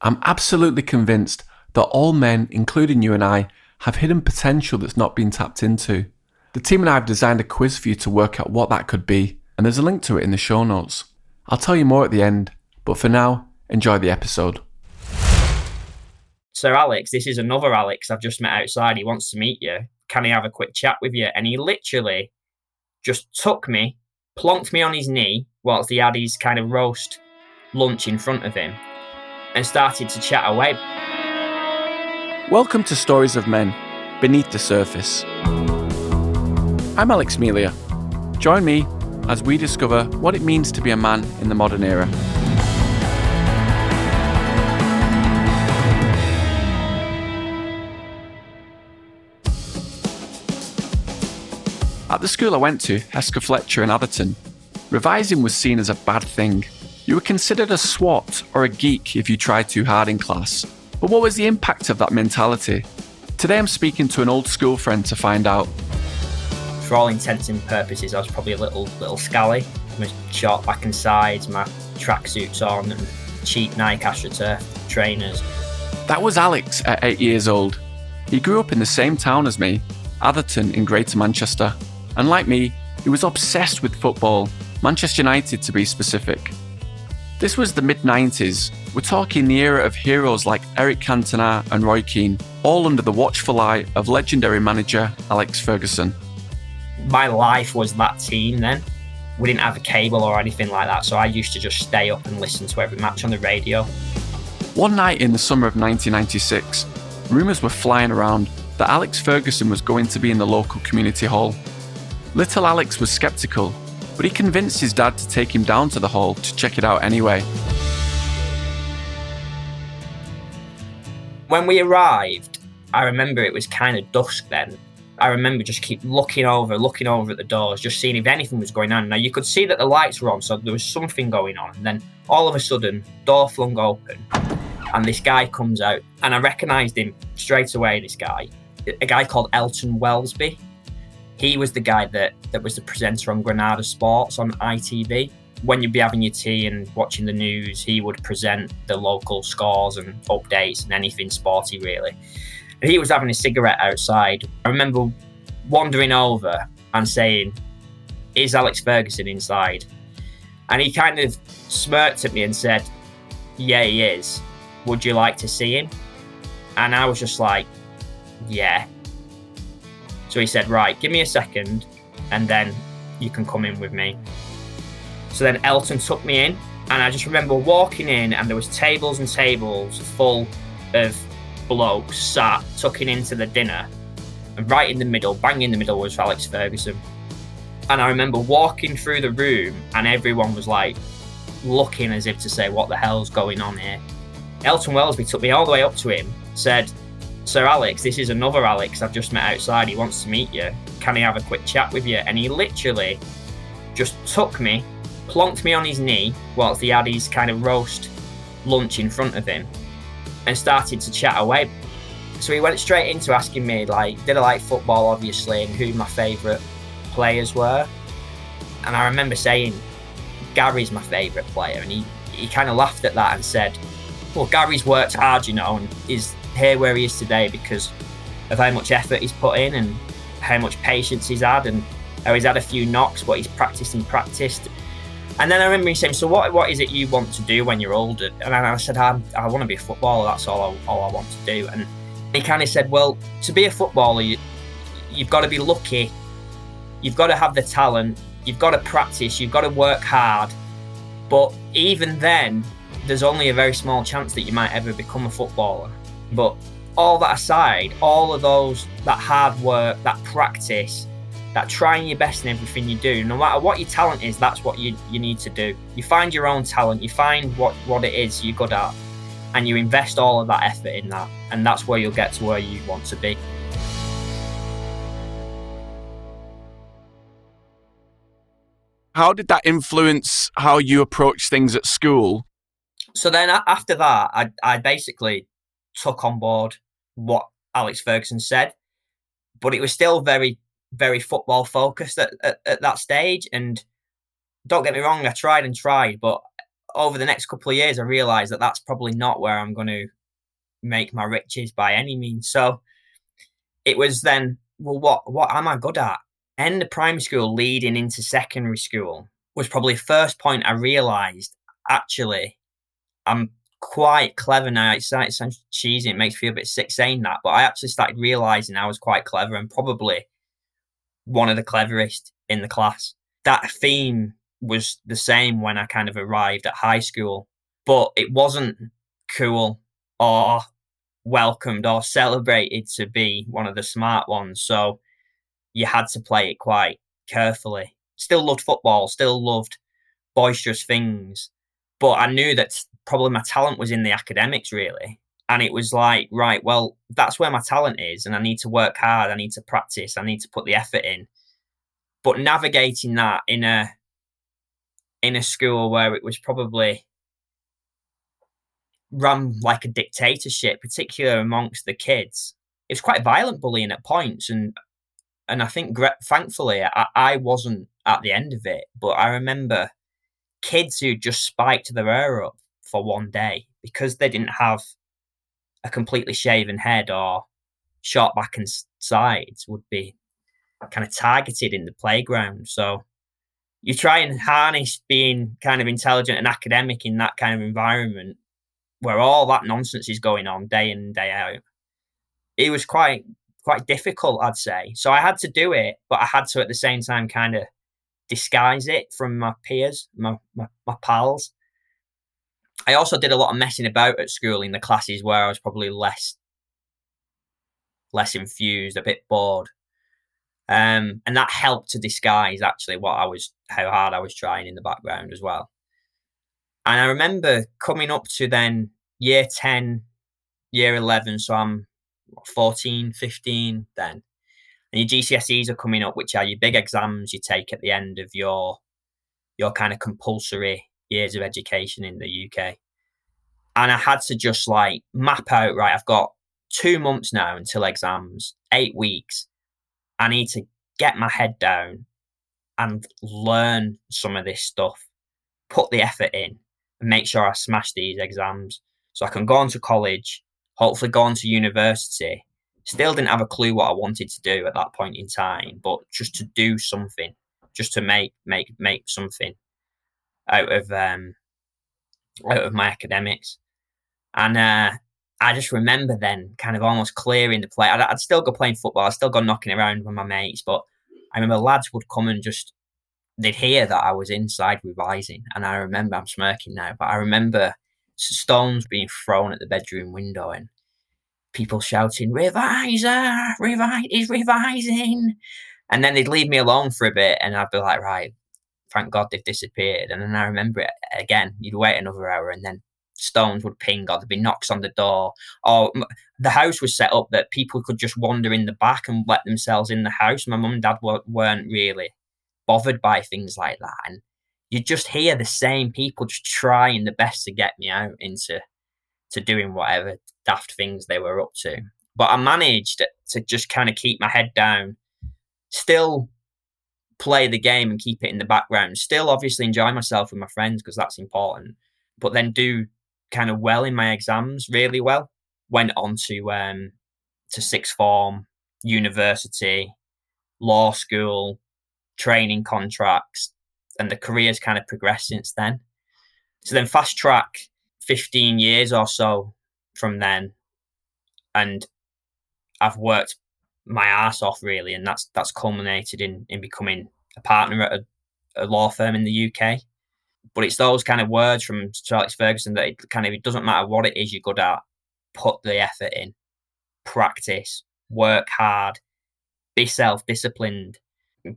I'm absolutely convinced that all men, including you and I, have hidden potential that's not been tapped into. The team and I have designed a quiz for you to work out what that could be, and there's a link to it in the show notes. I'll tell you more at the end, but for now, enjoy the episode. Sir Alex, this is another Alex I've just met outside. He wants to meet you. Can he have a quick chat with you? And he literally just took me, plonked me on his knee whilst he had his kind of roast lunch in front of him and started to chat away. Welcome to Stories of Men Beneath the Surface. I'm Alex Melia. Join me as we discover what it means to be a man in the modern era. At the school I went to, Hesketh Fletcher in Atherton, revising was seen as a bad thing. You were considered a swot or a geek if you tried too hard in class. But what was the impact of that mentality? Today I'm speaking to an old school friend to find out. For all intents and purposes, I was probably a little little scally. My short back and sides, my tracksuits on, and cheap Nike AstroTurf trainers. That was Alex at eight years old. He grew up in the same town as me, Atherton in Greater Manchester. And like me, he was obsessed with football, Manchester United to be specific. This was the mid 90s. We're talking the era of heroes like Eric Cantona and Roy Keane, all under the watchful eye of legendary manager Alex Ferguson. My life was that team then. We didn't have a cable or anything like that, so I used to just stay up and listen to every match on the radio. One night in the summer of 1996, rumours were flying around that Alex Ferguson was going to be in the local community hall Little Alex was skeptical, but he convinced his dad to take him down to the hall to check it out anyway. When we arrived, I remember it was kind of dusk then. I remember just keep looking over, looking over at the doors, just seeing if anything was going on. Now you could see that the lights were on, so there was something going on. And then all of a sudden, door flung open, and this guy comes out, and I recognised him straight away. This guy, a guy called Elton Welsby he was the guy that that was the presenter on Granada Sports on ITV. When you'd be having your tea and watching the news, he would present the local scores and updates and anything sporty really. And he was having a cigarette outside. I remember wandering over and saying, Is Alex Ferguson inside? And he kind of smirked at me and said, Yeah, he is. Would you like to see him? And I was just like, Yeah. So he said, Right, give me a second and then you can come in with me. So then Elton took me in, and I just remember walking in, and there was tables and tables full of blokes sat tucking into the dinner, and right in the middle, bang in the middle, was Alex Ferguson. And I remember walking through the room, and everyone was like looking as if to say, "What the hell's going on here?" Elton Welsby took me all the way up to him, said, Sir Alex, this is another Alex I've just met outside. He wants to meet you. Can he have a quick chat with you? And he literally just took me, plonked me on his knee whilst he had his kind of roast lunch in front of him and started to chat away. So he went straight into asking me, like, did I like football, obviously, and who my favourite players were. And I remember saying, Gary's my favourite player. And he, he kind of laughed at that and said, well, Gary's worked hard, you know, and is here where he is today because of how much effort he's put in and how much patience he's had and how he's had a few knocks, but he's practiced and practiced. And then I remember him saying, "So what? What is it you want to do when you're older?" And I said, "I, I want to be a footballer. That's all I, all I want to do." And he kind of said, "Well, to be a footballer, you, you've got to be lucky. You've got to have the talent. You've got to practice. You've got to work hard. But even then, there's only a very small chance that you might ever become a footballer." But all that aside, all of those, that hard work, that practice, that trying your best in everything you do, no matter what your talent is, that's what you, you need to do. You find your own talent, you find what, what it is you're good at, and you invest all of that effort in that. And that's where you'll get to where you want to be. How did that influence how you approach things at school? So then after that, I, I basically took on board what Alex Ferguson said, but it was still very, very football focused at, at, at that stage. And don't get me wrong, I tried and tried, but over the next couple of years, I realized that that's probably not where I'm going to make my riches by any means. So it was then, well, what what am I good at? End of primary school, leading into secondary school was probably the first point I realized actually I'm quite clever now. It sounds cheesy, it makes me feel a bit sick saying that, but I actually started realizing I was quite clever and probably one of the cleverest in the class. That theme was the same when I kind of arrived at high school, but it wasn't cool or welcomed or celebrated to be one of the smart ones. So you had to play it quite carefully. Still loved football, still loved boisterous things, but I knew that probably my talent was in the academics really. And it was like, right, well, that's where my talent is, and I need to work hard. I need to practice. I need to put the effort in. But navigating that in a in a school where it was probably run like a dictatorship, particularly amongst the kids. It was quite violent bullying at points, and and I think thankfully I, I wasn't at the end of it. But I remember kids who just spiked their hair up for one day because they didn't have a completely shaven head or short back and sides would be kind of targeted in the playground. So you try and harness being kind of intelligent and academic in that kind of environment where all that nonsense is going on day in and day out. It was quite quite difficult, I'd say. So I had to do it, but I had to at the same time kind of disguise it from my peers, my, my, my pals. I also did a lot of messing about at school in the classes where I was probably less less infused, a bit bored. Um, and that helped to disguise actually what I was, how hard I was trying in the background as well. And I remember coming up to then year 10, year 11, so I'm 14, 15 then. And your GCSEs are coming up, which are your big exams you take at the end of your your kind of compulsory years of education in the UK. And I had to just like map out, right, I've got two months now until exams, eight weeks. I need to get my head down and learn some of this stuff, put the effort in, and make sure I smash these exams so I can go on to college, hopefully go on to university. Still didn't have a clue what I wanted to do at that point in time, but just to do something, just to make make make something out of um out of my academics. And uh I just remember then kind of almost clearing the play. I'd, I'd, still go playing football. I'd still go knocking around with my mates, but I remember lads would come and just they'd hear that I was inside revising, and I remember I'm smirking now, but I remember stones being thrown at the bedroom window and people shouting "Reviser, revise, he's revising," and then they'd leave me alone for a bit, and I'd be like, "Right, thank God they've disappeared." And then I remember it again. You'd wait another hour, and then stones would ping or there'd be knocks on the door or the house was set up that people could just wander in the back and let themselves in the house my mum and dad weren't really bothered by things like that and you just hear the same people just trying the best to get me out into to doing whatever daft things they were up to but i managed to just kind of keep my head down still play the game and keep it in the background still obviously enjoy myself with my friends because that's important but then do kind of well in my exams, really well. Went on to um, to sixth form, university, law school, training contracts, and the career's kind of progressed since then. So then fast track 15 years or so from then, and I've worked my ass off really, and that's that's culminated in in becoming a partner at a, a law firm in the UK. But it's those kind of words from Charles Ferguson that it kind of it doesn't matter what it is you're good at, put the effort in, practice, work hard, be self disciplined,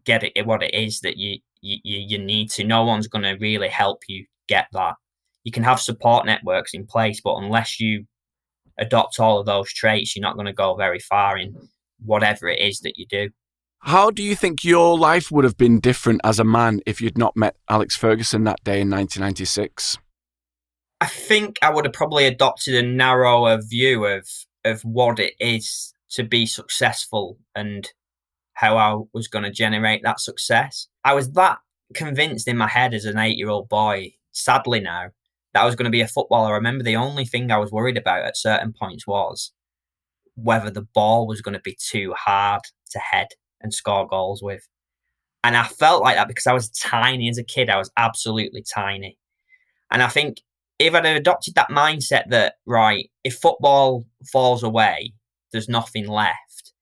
get it what it is that you you you need to. No one's going to really help you get that. You can have support networks in place, but unless you adopt all of those traits, you're not going to go very far in whatever it is that you do. How do you think your life would have been different as a man if you'd not met Alex Ferguson that day in 1996? I think I would have probably adopted a narrower view of of what it is to be successful and how I was going to generate that success. I was that convinced in my head as an eight year old boy, sadly now, that I was going to be a footballer. I remember the only thing I was worried about at certain points was whether the ball was going to be too hard to head and score goals with. And I felt like that because I was tiny as a kid. I was absolutely tiny. And I think if I'd adopted that mindset that, right, if football falls away, there's nothing left,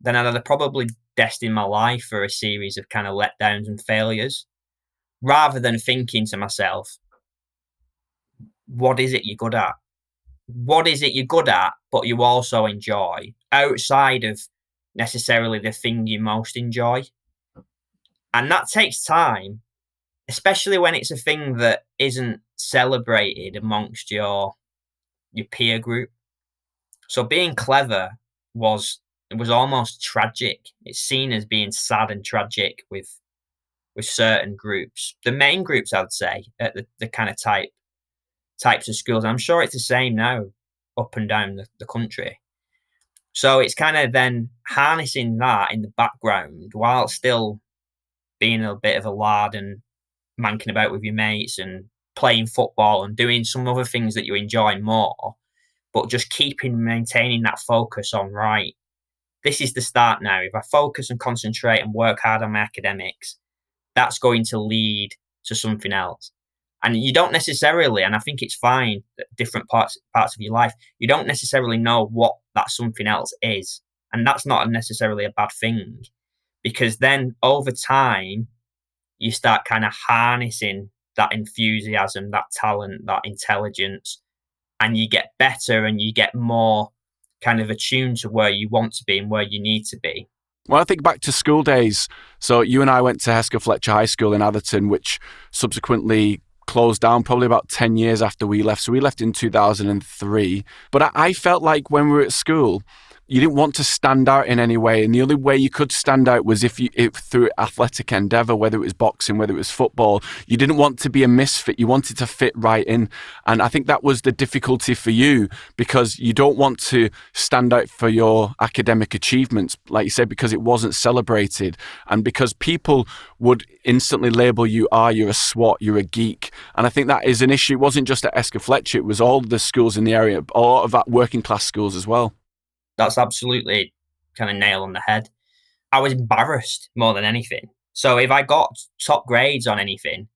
then I'd have probably destined my life for a series of kind of letdowns and failures rather than thinking to myself, what is it you're good at? What is it you're good at, but you also enjoy outside of necessarily the thing you most enjoy? And that takes time, especially when it's a thing that isn't celebrated amongst your your peer group. So being clever was was almost tragic. It's seen as being sad and tragic with with certain groups. The main groups, I'd say, at the, the kind of type types of schools. I'm sure it's the same now up and down the, the country. So it's kind of then harnessing that in the background while still being a bit of a lad and manking about with your mates and playing football and doing some other things that you enjoy more, but just keeping maintaining that focus on right. This is the start now. If I focus and concentrate and work hard on my academics, that's going to lead to something else. And you don't necessarily, and I think it's fine that different parts parts of your life, you don't necessarily know what that something else is. And that's not necessarily a bad thing. Because then over time, you start kind of harnessing that enthusiasm, that talent, that intelligence, and you get better and you get more kind of attuned to where you want to be and where you need to be. Well, I think back to school days. So you and I went to Hesketh Fletcher High School in Atherton, which subsequently closed down probably about 10 years after we left. So we left in 2003. But I, felt like when we were at school, you didn't want to stand out in any way, and the only way you could stand out was if you if through athletic endeavor, whether it was boxing, whether it was football. You didn't want to be a misfit; you wanted to fit right in, and I think that was the difficulty for you because you don't want to stand out for your academic achievements, like you said, because it wasn't celebrated, and because people would instantly label you, "Ah, you're a swot, you're a geek," and I think that is an issue. It wasn't just at Hesketh Fletcher; it was all the schools in the area, a lot of that working class schools as well that's absolutely kind of nail on the head. I was embarrassed more than anything. So if I got top grades on anything,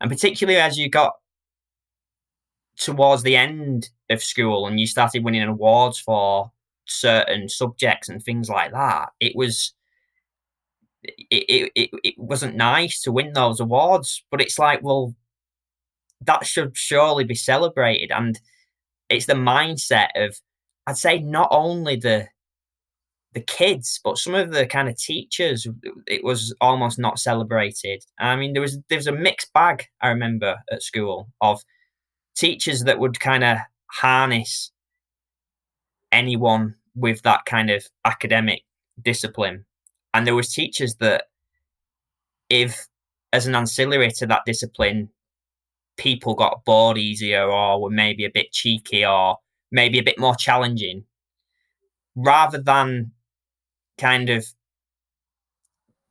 and particularly as you got towards the end of school and you started winning awards for certain subjects and things like that, it was it, it, it wasn't nice to win those awards, but it's like, well, that should surely be celebrated. And it's the mindset of I'd say not only the the kids, but some of the kind of teachers, it was almost not celebrated. I mean, there was there was a mixed bag. I remember at school of teachers that would kind of harness anyone with that kind of academic discipline, and there was teachers that, if as an ancillary to that discipline, people got bored easier or were maybe a bit cheeky or maybe a bit more challenging, rather than kind of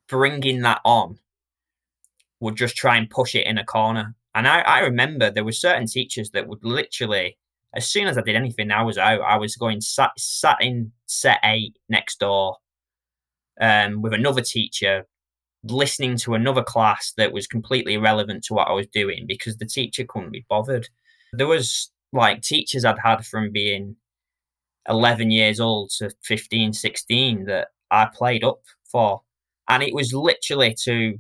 bringing that on, would just try and push it in a corner. And I, I remember there were certain teachers that would literally, as soon as I did anything, I was out. I was going sat sat in set eight next door, um, with another teacher, listening to another class that was completely irrelevant to what I was doing because the teacher couldn't be bothered. There was like teachers I'd had from being 11 years old to 15, 16 that I played up for. And it was literally to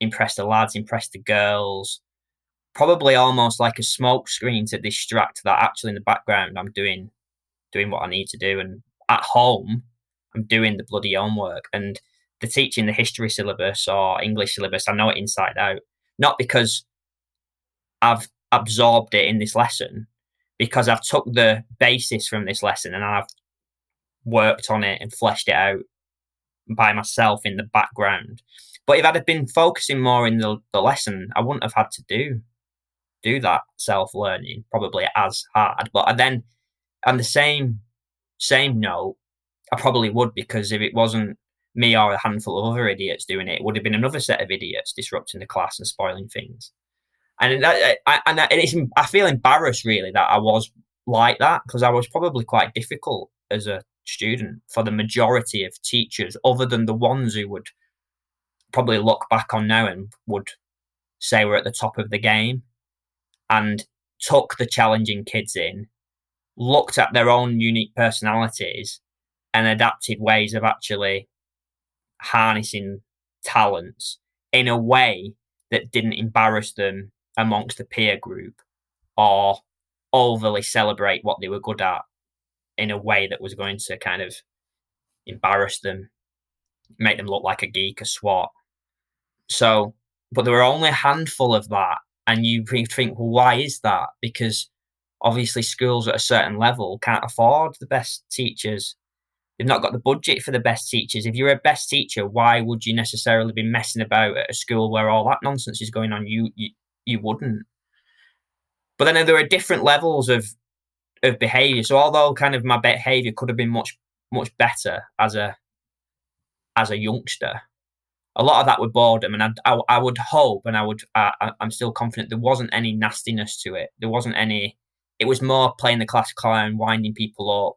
impress the lads, impress the girls, probably almost like a smoke screen to distract that actually in the background I'm doing doing what I need to do. And at home, I'm doing the bloody homework. And the teaching the history syllabus or English syllabus, I know it inside out. Not because I've absorbed it in this lesson, because I've took the basis from this lesson and I've worked on it and fleshed it out by myself in the background. But if I'd have been focusing more in the, the lesson, I wouldn't have had to do do that self learning probably as hard. But I then on the same same note, I probably would because if it wasn't me or a handful of other idiots doing it, it would have been another set of idiots disrupting the class and spoiling things. And that, eh, I, and it's, I feel embarrassed really that I was like that because I was probably quite difficult as a student for the majority of teachers, other than the ones who would probably look back on now and would say we're at the top of the game and took the challenging kids in, looked at their own unique personalities and adapted ways of actually harnessing talents in a way that didn't embarrass them amongst the peer group or overly celebrate what they were good at in a way that was going to kind of embarrass them, make them look like a geek, a swat. So, but there were only a handful of that. And you think, well, why is that? Because obviously schools at a certain level can't afford the best teachers. They've not got the budget for the best teachers. If you're a best teacher, why would you necessarily be messing about at a school where all that nonsense is going on? You you, you wouldn't. But then there are different levels of of behavior. So although kind of my behavior could have been much much better as a as a youngster, a lot of that was boredom, and I, I, I would hope, and I would I, I'm still confident there wasn't any nastiness to it. There wasn't any. It was more playing the class clown, winding people up.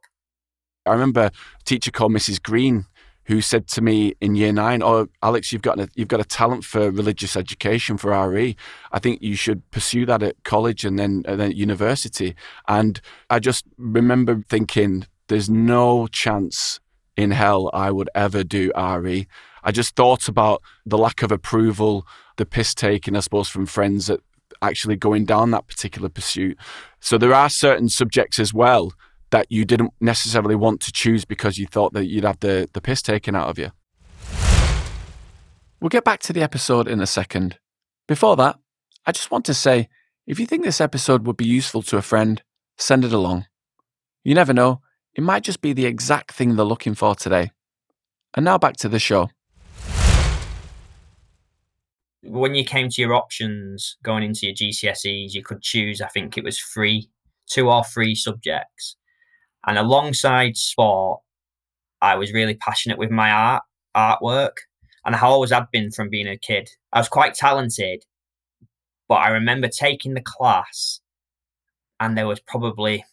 I remember a teacher called Mrs. Green who said to me in year nine, "Oh, Alex, you've got a, you've got a talent for religious education for RE. I think you should pursue that at college and then and then at university." And I just remember thinking, "There's no chance in hell I would ever do RE." I just thought about the lack of approval, the piss taking, I suppose, from friends at actually going down that particular pursuit. So there are certain subjects as well that you didn't necessarily want to choose because you thought that you'd have the, the piss taken out of you. We'll get back to the episode in a second. Before that, I just want to say if you think this episode would be useful to a friend, send it along. You never know, it might just be the exact thing they're looking for today. And now back to the show. When you came to your options going into your GCSEs, you could choose, I think it was three, two or three subjects. And alongside sport, I was really passionate with my art, artwork. And I always had been from being a kid. I was quite talented, but I remember taking the class and there was probably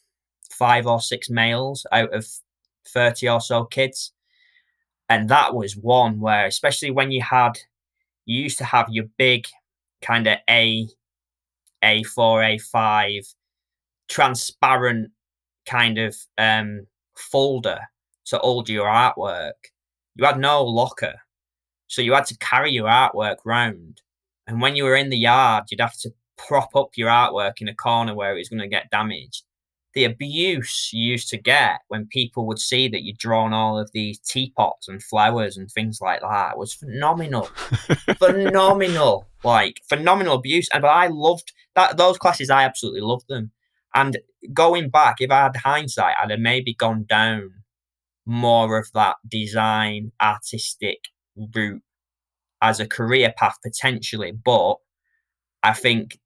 five or six males out of 30 or so kids. And that was one where, especially when you had, you used to have your big kind of A, A4, A5, transparent kind of um, folder to hold your artwork. You had no locker. So you had to carry your artwork round. And when you were in the yard, you'd have to prop up your artwork in a corner where it was going to get damaged. The abuse you used to get when people would see that you'd drawn all of these teapots and flowers and things like that was phenomenal. phenomenal. Like phenomenal abuse. And but I loved that those classes I absolutely loved them. And going back, if I had hindsight, I'd have maybe gone down more of that design artistic route as a career path potentially. But I think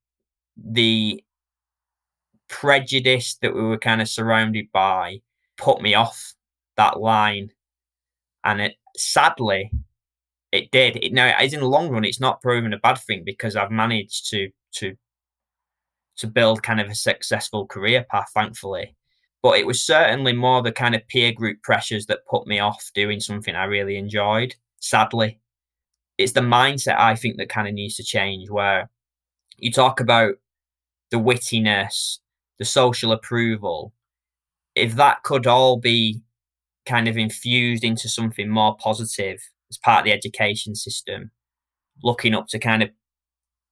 the prejudice that we were kind of surrounded by put me off that line. And it sadly it did. It now as in the long run, it's not proven a bad thing because I've managed to to to build kind of a successful career path, thankfully. But it was certainly more the kind of peer group pressures that put me off doing something I really enjoyed, sadly. It's the mindset I think that kind of needs to change where you talk about the wittiness, the social approval. If that could all be kind of infused into something more positive as part of the education system, looking up to kind of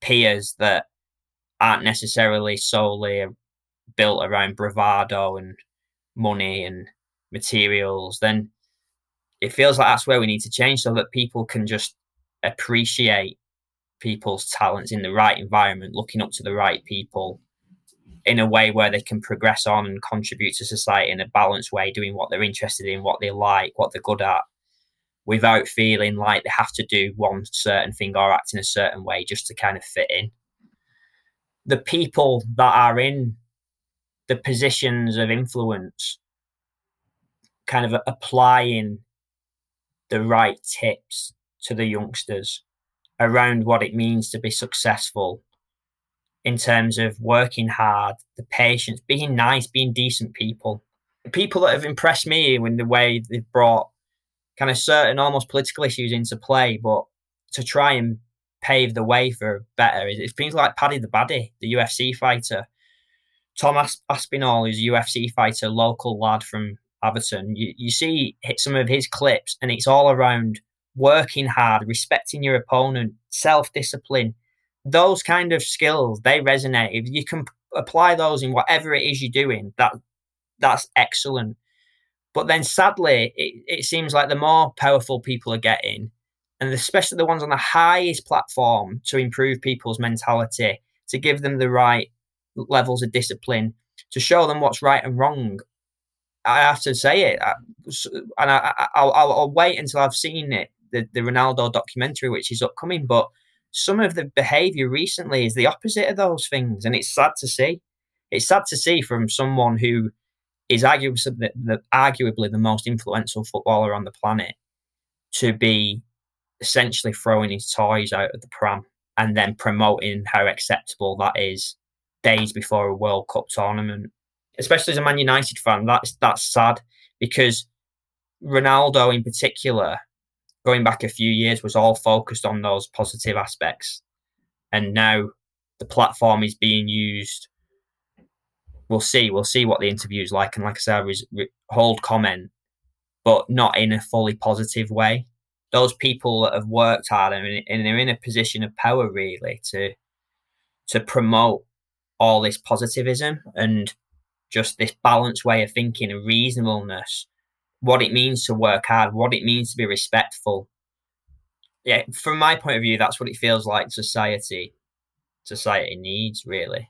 peers that aren't necessarily solely built around bravado and money and materials, then it feels like that's where we need to change so that people can just appreciate people's talents in the right environment, looking up to the right people in a way where they can progress on and contribute to society in a balanced way, doing what they're interested in, what they like, what they're good at, without feeling like they have to do one certain thing or act in a certain way just to kind of fit in the people that are in the positions of influence kind of applying the right tips to the youngsters around what it means to be successful in terms of working hard, the patience, being nice, being decent people. People that have impressed me in the way they've brought kind of certain almost political issues into play, but to try and pave the way for better. It's things like Paddy the Baddy, the UFC fighter. Tom Aspinall, who's a UFC fighter, local lad from Atherton. You, you see some of his clips, and it's all around working hard, respecting your opponent, self discipline. Those kind of skills they resonate. If you can apply those in whatever it is you're doing, that that's excellent. But then sadly, it, it seems like the more powerful people are getting, and especially the ones on the highest platform to improve people's mentality, to give them the right levels of discipline, to show them what's right and wrong. I have to say it, and I, will I'll wait until I've seen it, the, the Ronaldo documentary, which is upcoming. But some of the behaviour recently is the opposite of those things, and it's sad to see. It's sad to see from someone who is arguably the, the, arguably the most influential footballer on the planet to be essentially throwing his toys out of the pram and then promoting how acceptable that is days before a World Cup tournament. Especially as a Man United fan, that's that's sad because Ronaldo in particular, going back a few years, was all focused on those positive aspects. And now the platform is being used we'll see. We'll see what the interview is like. And like I said, I hold comment, but not in a fully positive way. Those people that have worked hard and, and they're in a position of power really to to promote all this positivism and just this balanced way of thinking and reasonableness, what it means to work hard, what it means to be respectful. Yeah, from my point of view, that's what it feels like society society needs really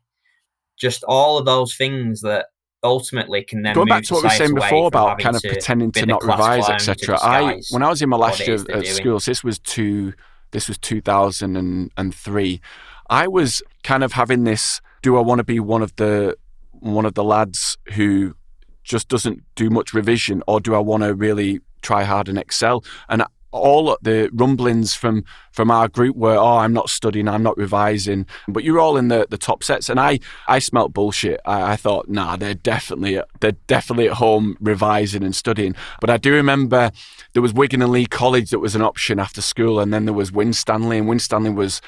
just all of those things that ultimately can then going back to what we were saying before about kind of pretending to not revise etc i when i was in my last year at school so this was two this was 2003 i was kind of having this do i want to be one of the one of the lads who just doesn't do much revision or do i want to really try hard and excel? And all the rumblings from from our group were, oh, I'm not studying, I'm not revising, but you're all in the, the top sets, and I I smelt bullshit. I, I thought, nah, they're definitely they're definitely at home revising and studying. But I do remember there was Wigan and Leigh College that was an option after school, and then there was Winstanley, and Winstanley was,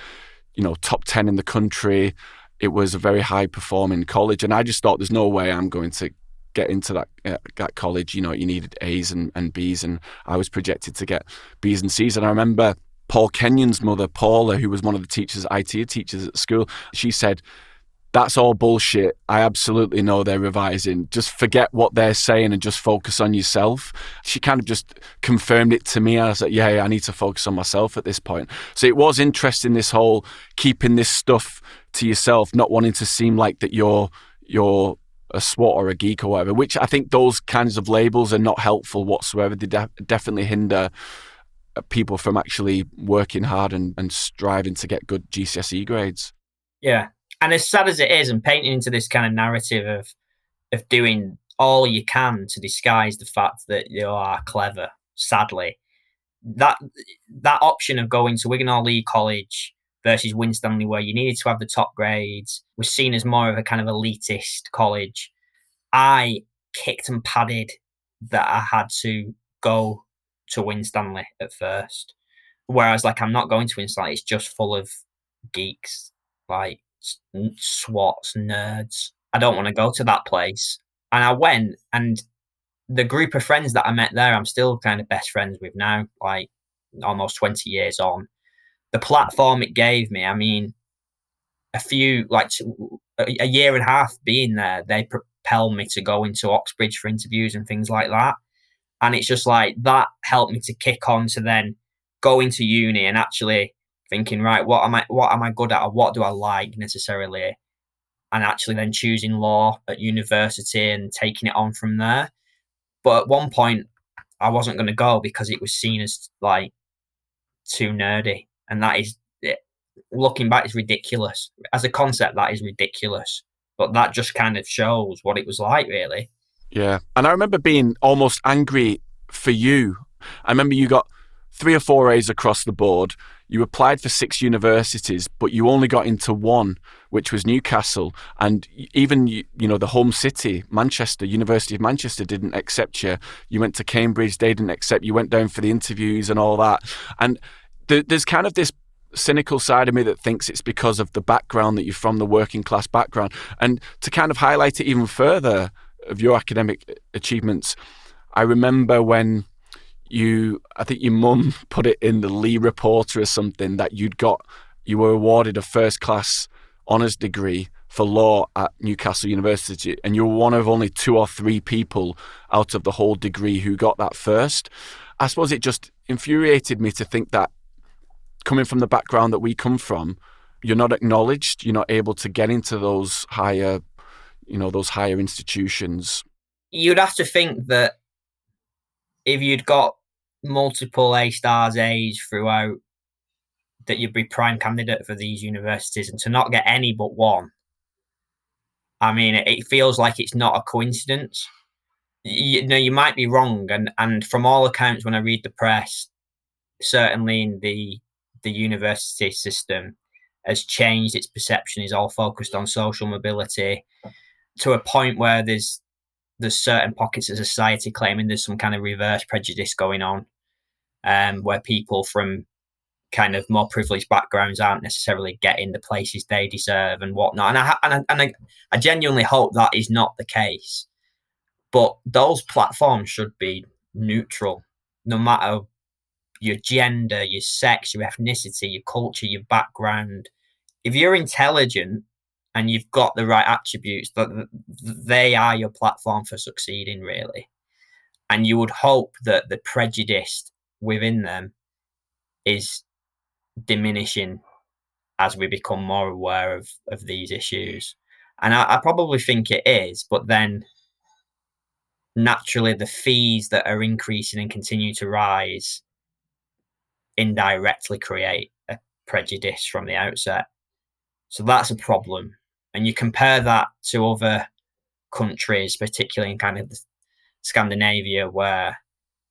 you know, top ten in the country. It was a very high performing college, and I just thought, there's no way I'm going to get into that uh, that college, you know, you needed A's and, and B's, and I was projected to get B's and C's. And I remember Paul Kenyon's mother, Paula, who was one of the teachers, IT teachers at school, she said, that's all bullshit. I absolutely know they're revising. Just forget what they're saying and just focus on yourself. She kind of just confirmed it to me. I was like, yeah, yeah, I need to focus on myself at this point. So it was interesting, this whole keeping this stuff to yourself, not wanting to seem like that you're you're a SWAT or a geek or whatever, which I think those kinds of labels are not helpful whatsoever. They de- definitely hinder uh, people from actually working hard and, and striving to get good GCSE grades. Yeah. And as sad as it is, and painting into this kind of narrative of of doing all you can to disguise the fact that you are clever, sadly, that that option of going to Wigan or Leigh College versus Winstanley, where you needed to have the top grades, was seen as more of a kind of elitist college. I kicked and padded that I had to go to Winstanley at first. Whereas, like, I'm not going to Winstanley, it's just full of geeks, like swats, nerds. I don't want to go to that place. And I went, and the group of friends that I met there, I'm still kind of best friends with now, like almost 20 years on the platform it gave me. I mean, a few like a year and a half being there, they propelled me to go into Oxbridge for interviews and things like that. And it's just like that helped me to kick on to then go into uni and actually thinking, right, what am I what am I good at or what do I like necessarily? And actually then choosing law at university and taking it on from there. But at one point I wasn't going to go because it was seen as like too nerdy and that is eh, looking back is ridiculous as a concept. That is ridiculous, but that just kind of shows what it was like, really. Yeah, and I remember being almost angry for you. I remember you got three or four A's across the board. you applied for six universities, but you only got into one, which was Newcastle. And even, you know, the home city, Manchester, University of Manchester didn't accept you. You went to Cambridge, they didn't accept you, went down for the interviews and all that. And th- there's kind of this cynical side of me that thinks it's because of the background that you're from, the working class background. And to kind of highlight it even further of your academic achievements, I remember when you I think your mum put it in the Leigh Reporter or something that you'd got you were awarded a first class honours degree for law at Newcastle University and you were one of only two or three people out of the whole degree who got that first. I suppose it just infuriated me to think that coming from the background that we come from, you're not acknowledged, you're not able to get into those higher you know, those higher institutions. You'd have to think that if you'd got multiple A stars A's throughout, that you'd be prime candidate for these universities, and to not get any but one. I mean, it feels like it's not a coincidence. You know, you might be wrong, and and from all accounts, when I read the press, certainly in the the university system has changed its perception. is all focused on social mobility to a point where there's there's certain pockets of society claiming there's some kind of reverse prejudice going on, um, where people from kind of more privileged backgrounds aren't necessarily getting the places they deserve and whatnot. And I and I, and I, I genuinely hope that is not the case. But those platforms should be neutral, no matter your gender, your sex, your ethnicity, your culture, your background. If you're intelligent and you've got the right attributes they are your platform for succeeding really and you would hope that the prejudice within them is diminishing as we become more aware of of these issues and I, I probably think it is but then naturally the fees that are increasing and continue to rise indirectly create a prejudice from the outset so that's a problem and you compare that to other countries, particularly in kind of Scandinavia, where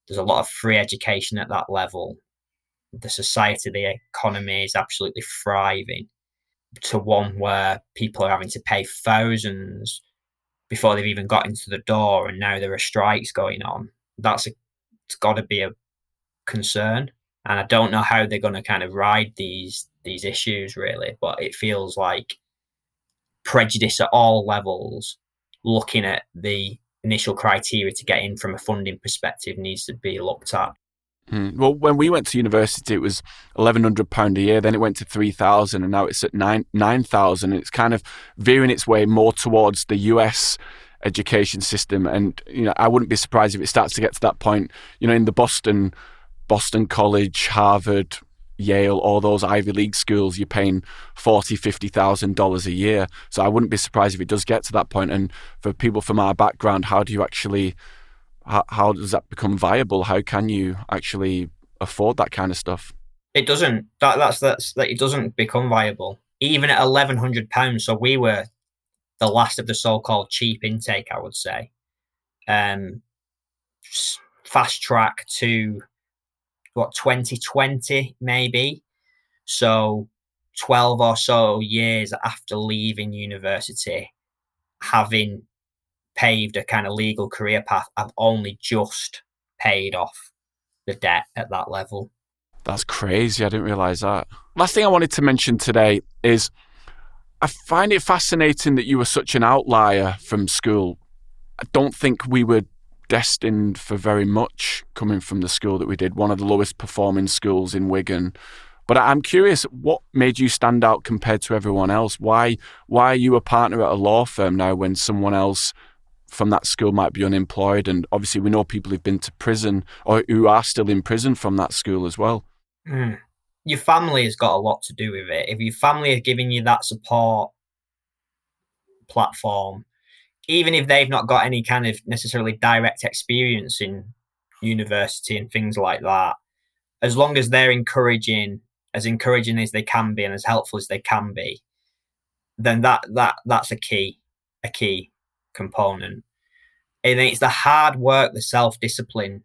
there's a lot of free education at that level. The society, the economy is absolutely thriving to one where people are having to pay thousands before they've even got into the door, and now there are strikes going on. That's a, it's got to be a concern, and I don't know how they're going to kind of ride these these issues really, but it feels like prejudice at all levels, looking at the initial criteria to get in from a funding perspective needs to be looked at. Hmm. Well, when we went to university, it was eleven hundred pound a year. Then it went to three thousand, and now it's at nine nine thousand. It's kind of veering its way more towards the US education system, and you know, I wouldn't be surprised if it starts to get to that point. You know, in the Boston, Boston College, Harvard, Yale, all those Ivy League schools, you're paying forty, fifty thousand dollars a year. So I wouldn't be surprised if it does get to that point. And for people from our background, how do you actually, how, how does that become viable? How can you actually afford that kind of stuff? It doesn't. That that's that's that. It doesn't become viable even at eleven hundred pounds. So we were the last of the so-called cheap intake, I would say. Um, fast track to what 2020 maybe? So 12 or so years after leaving university having paved a kind of legal career path i've only just paid off the debt at that level. That's crazy i didn't realize that. Last thing i wanted to mention today is i find it fascinating that you were such an outlier from school. I don't think we were destined for very much coming from the school that we did, one of the lowest performing schools in Wigan. But I'm curious, what made you stand out compared to everyone else? Why why are you a partner at a law firm now when someone else from that school might be unemployed? And obviously, we know people who've been to prison or who are still in prison from that school as well. Mm. Your family has got a lot to do with it. If your family are giving you that support platform, even if they've not got any kind of necessarily direct experience in university and things like that, as long as they're encouraging, as encouraging as they can be and as helpful as they can be, then that that that's a key, a key component. And it's the hard work, the self discipline,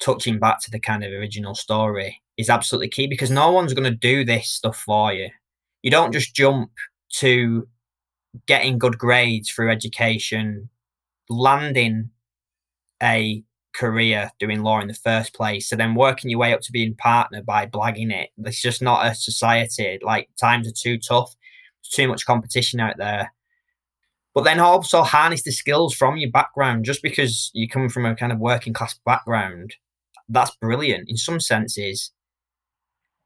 touching back to the kind of original story. is absolutely key because no one's going to do this stuff for you. You don't just jump to getting good grades through education, landing a career doing law in the first place, so then working your way up to being partner by blagging it. It's just not a society. Like times are too tough. There's too much competition out there. But then also harness the skills from your background. Just because you come from a kind of working class background, that's brilliant in some senses.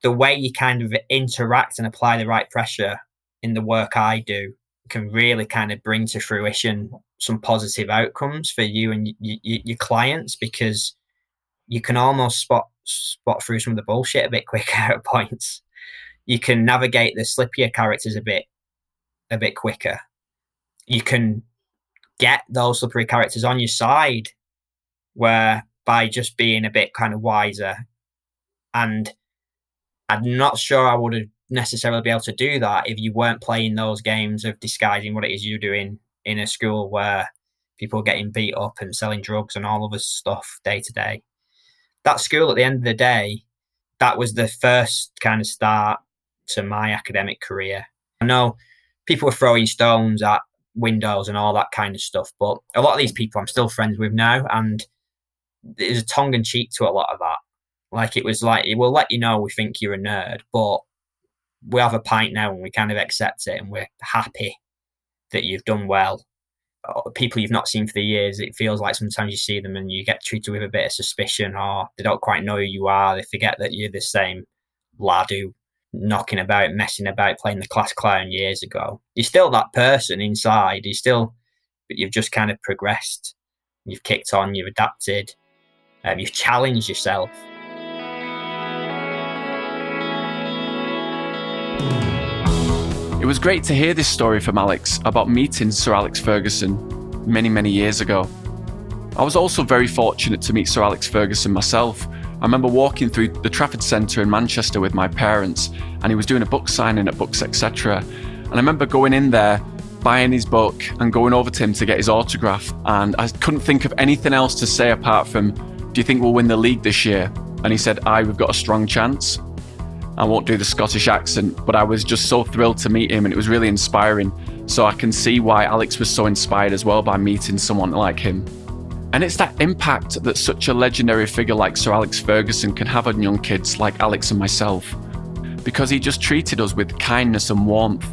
The way you kind of interact and apply the right pressure in the work I do can really kind of bring to fruition some positive outcomes for you and y- y- your clients because you can almost spot spot through some of the bullshit a bit quicker at points. You can navigate the slippier characters a bit a bit quicker. You can get those slippery characters on your side where by just being a bit kind of wiser and I'm not sure I would have necessarily be able to do that if you weren't playing those games of disguising what it is you're doing in a school where people are getting beat up and selling drugs and all of this stuff day to day. That school, at the end of the day, that was the first kind of start to my academic career. I know people were throwing stones at windows and all that kind of stuff, but a lot of these people I'm still friends with now, and there's a tongue in cheek to a lot of that. Like it was like it will let you know we think you're a nerd, but we have a pint now and we kind of accept it and we're happy that you've done well. People you've not seen for the years, it feels like sometimes you see them and you get treated with a bit of suspicion or they don't quite know who you are. They forget that you're the same lad who knocking about, messing about, playing the class clown years ago. You're still that person inside. You're still, but you've just kind of progressed. You've kicked on, you've adapted, um, you've challenged yourself. It was great to hear this story from Alex about meeting Sir Alex Ferguson many, many years ago. I was also very fortunate to meet Sir Alex Ferguson myself. I remember walking through the Trafford Centre in Manchester with my parents, and he was doing a book signing at Books Etc. And I remember going in there, buying his book, and going over to him to get his autograph. And I couldn't think of anything else to say apart from, Do you think we'll win the league this year? And he said, Aye, we've got a strong chance. I won't do the Scottish accent, but I was just so thrilled to meet him and it was really inspiring. So I can see why Alex was so inspired as well by meeting someone like him. And it's that impact that such a legendary figure like Sir Alex Ferguson can have on young kids like Alex and myself. Because he just treated us with kindness and warmth.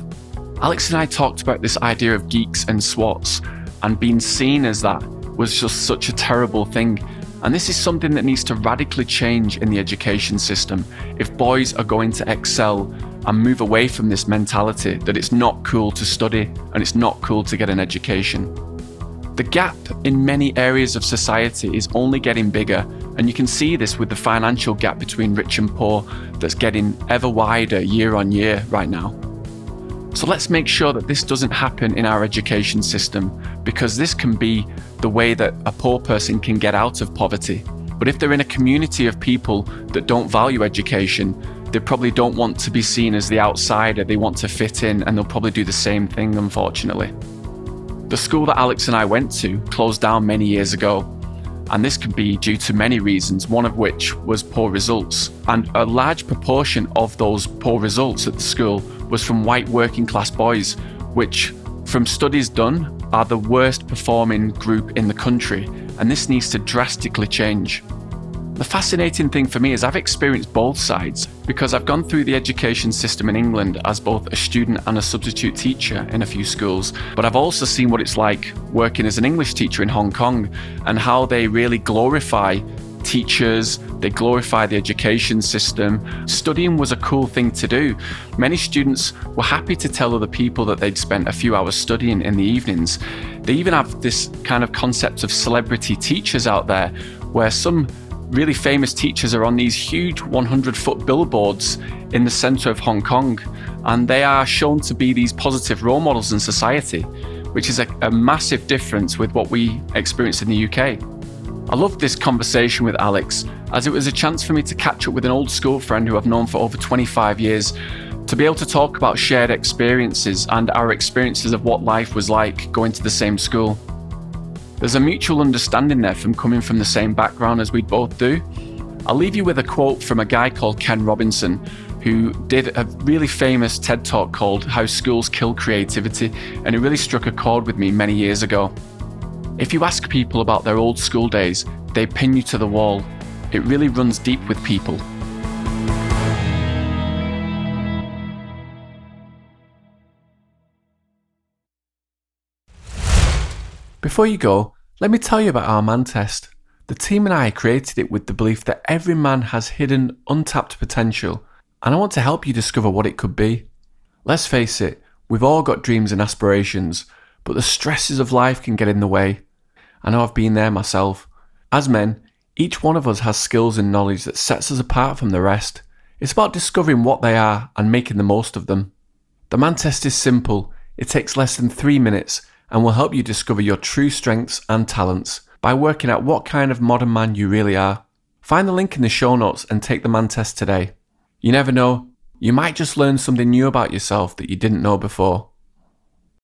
Alex and I talked about this idea of geeks and swats, and being seen as that was just such a terrible thing and this is something that needs to radically change in the education system if boys are going to excel and move away from this mentality that it's not cool to study and it's not cool to get an education. The gap in many areas of society is only getting bigger, and you can see this with the financial gap between rich and poor that's getting ever wider year on year right now. So let's make sure that this doesn't happen in our education system because this can be the way that a poor person can get out of poverty. But if they're in a community of people that don't value education, they probably don't want to be seen as the outsider. They want to fit in and they'll probably do the same thing, unfortunately. The school that Alex and I went to closed down many years ago, and this could be due to many reasons, one of which was poor results. And a large proportion of those poor results at the school was from white working class boys, which, from studies done, are the worst performing group in the country, and this needs to drastically change. The fascinating thing for me is I've experienced both sides because I've gone through the education system in England as both a student and a substitute teacher in a few schools, but I've also seen what it's like working as an English teacher in Hong Kong and how they really glorify teachers, they glorify the education system. Studying was a cool thing to do. Many students were happy to tell other people that they'd spent a few hours studying in the evenings. They even have this kind of concept of celebrity teachers out there where some really famous teachers are on these huge 100 foot billboards in the center of Hong Kong, and they are shown to be these positive role models in society, which is a, a massive difference with what we experience in the UK. I loved this conversation with Alex as it was a chance for me to catch up with an old school friend who I've known for over 25 years, to be able to talk about shared experiences and our experiences of what life was like going to the same school. There's a mutual understanding there from coming from the same background as we both do, I'll leave you with a quote from a guy called Ken Robinson, who did a really famous TED talk called How Schools Kill Creativity, and it really struck a chord with me many years ago. If you ask people about their old school days, they pin you to the wall. It really runs deep with people. Before you go, let me tell you about our man test. The team and I created it with the belief that every man has hidden, untapped potential, and I want to help you discover what it could be. Let's face it, we've all got dreams and aspirations, but the stresses of life can get in the way. I know I've been there myself. As men, each one of us has skills and knowledge that sets us apart from the rest. It's about discovering what they are and making the most of them. The man test is simple. It takes less than three minutes and will help you discover your true strengths and talents by working out what kind of modern man you really are. Find the link in the show notes and take the man test today. You never know, you might just learn something new about yourself that you didn't know before.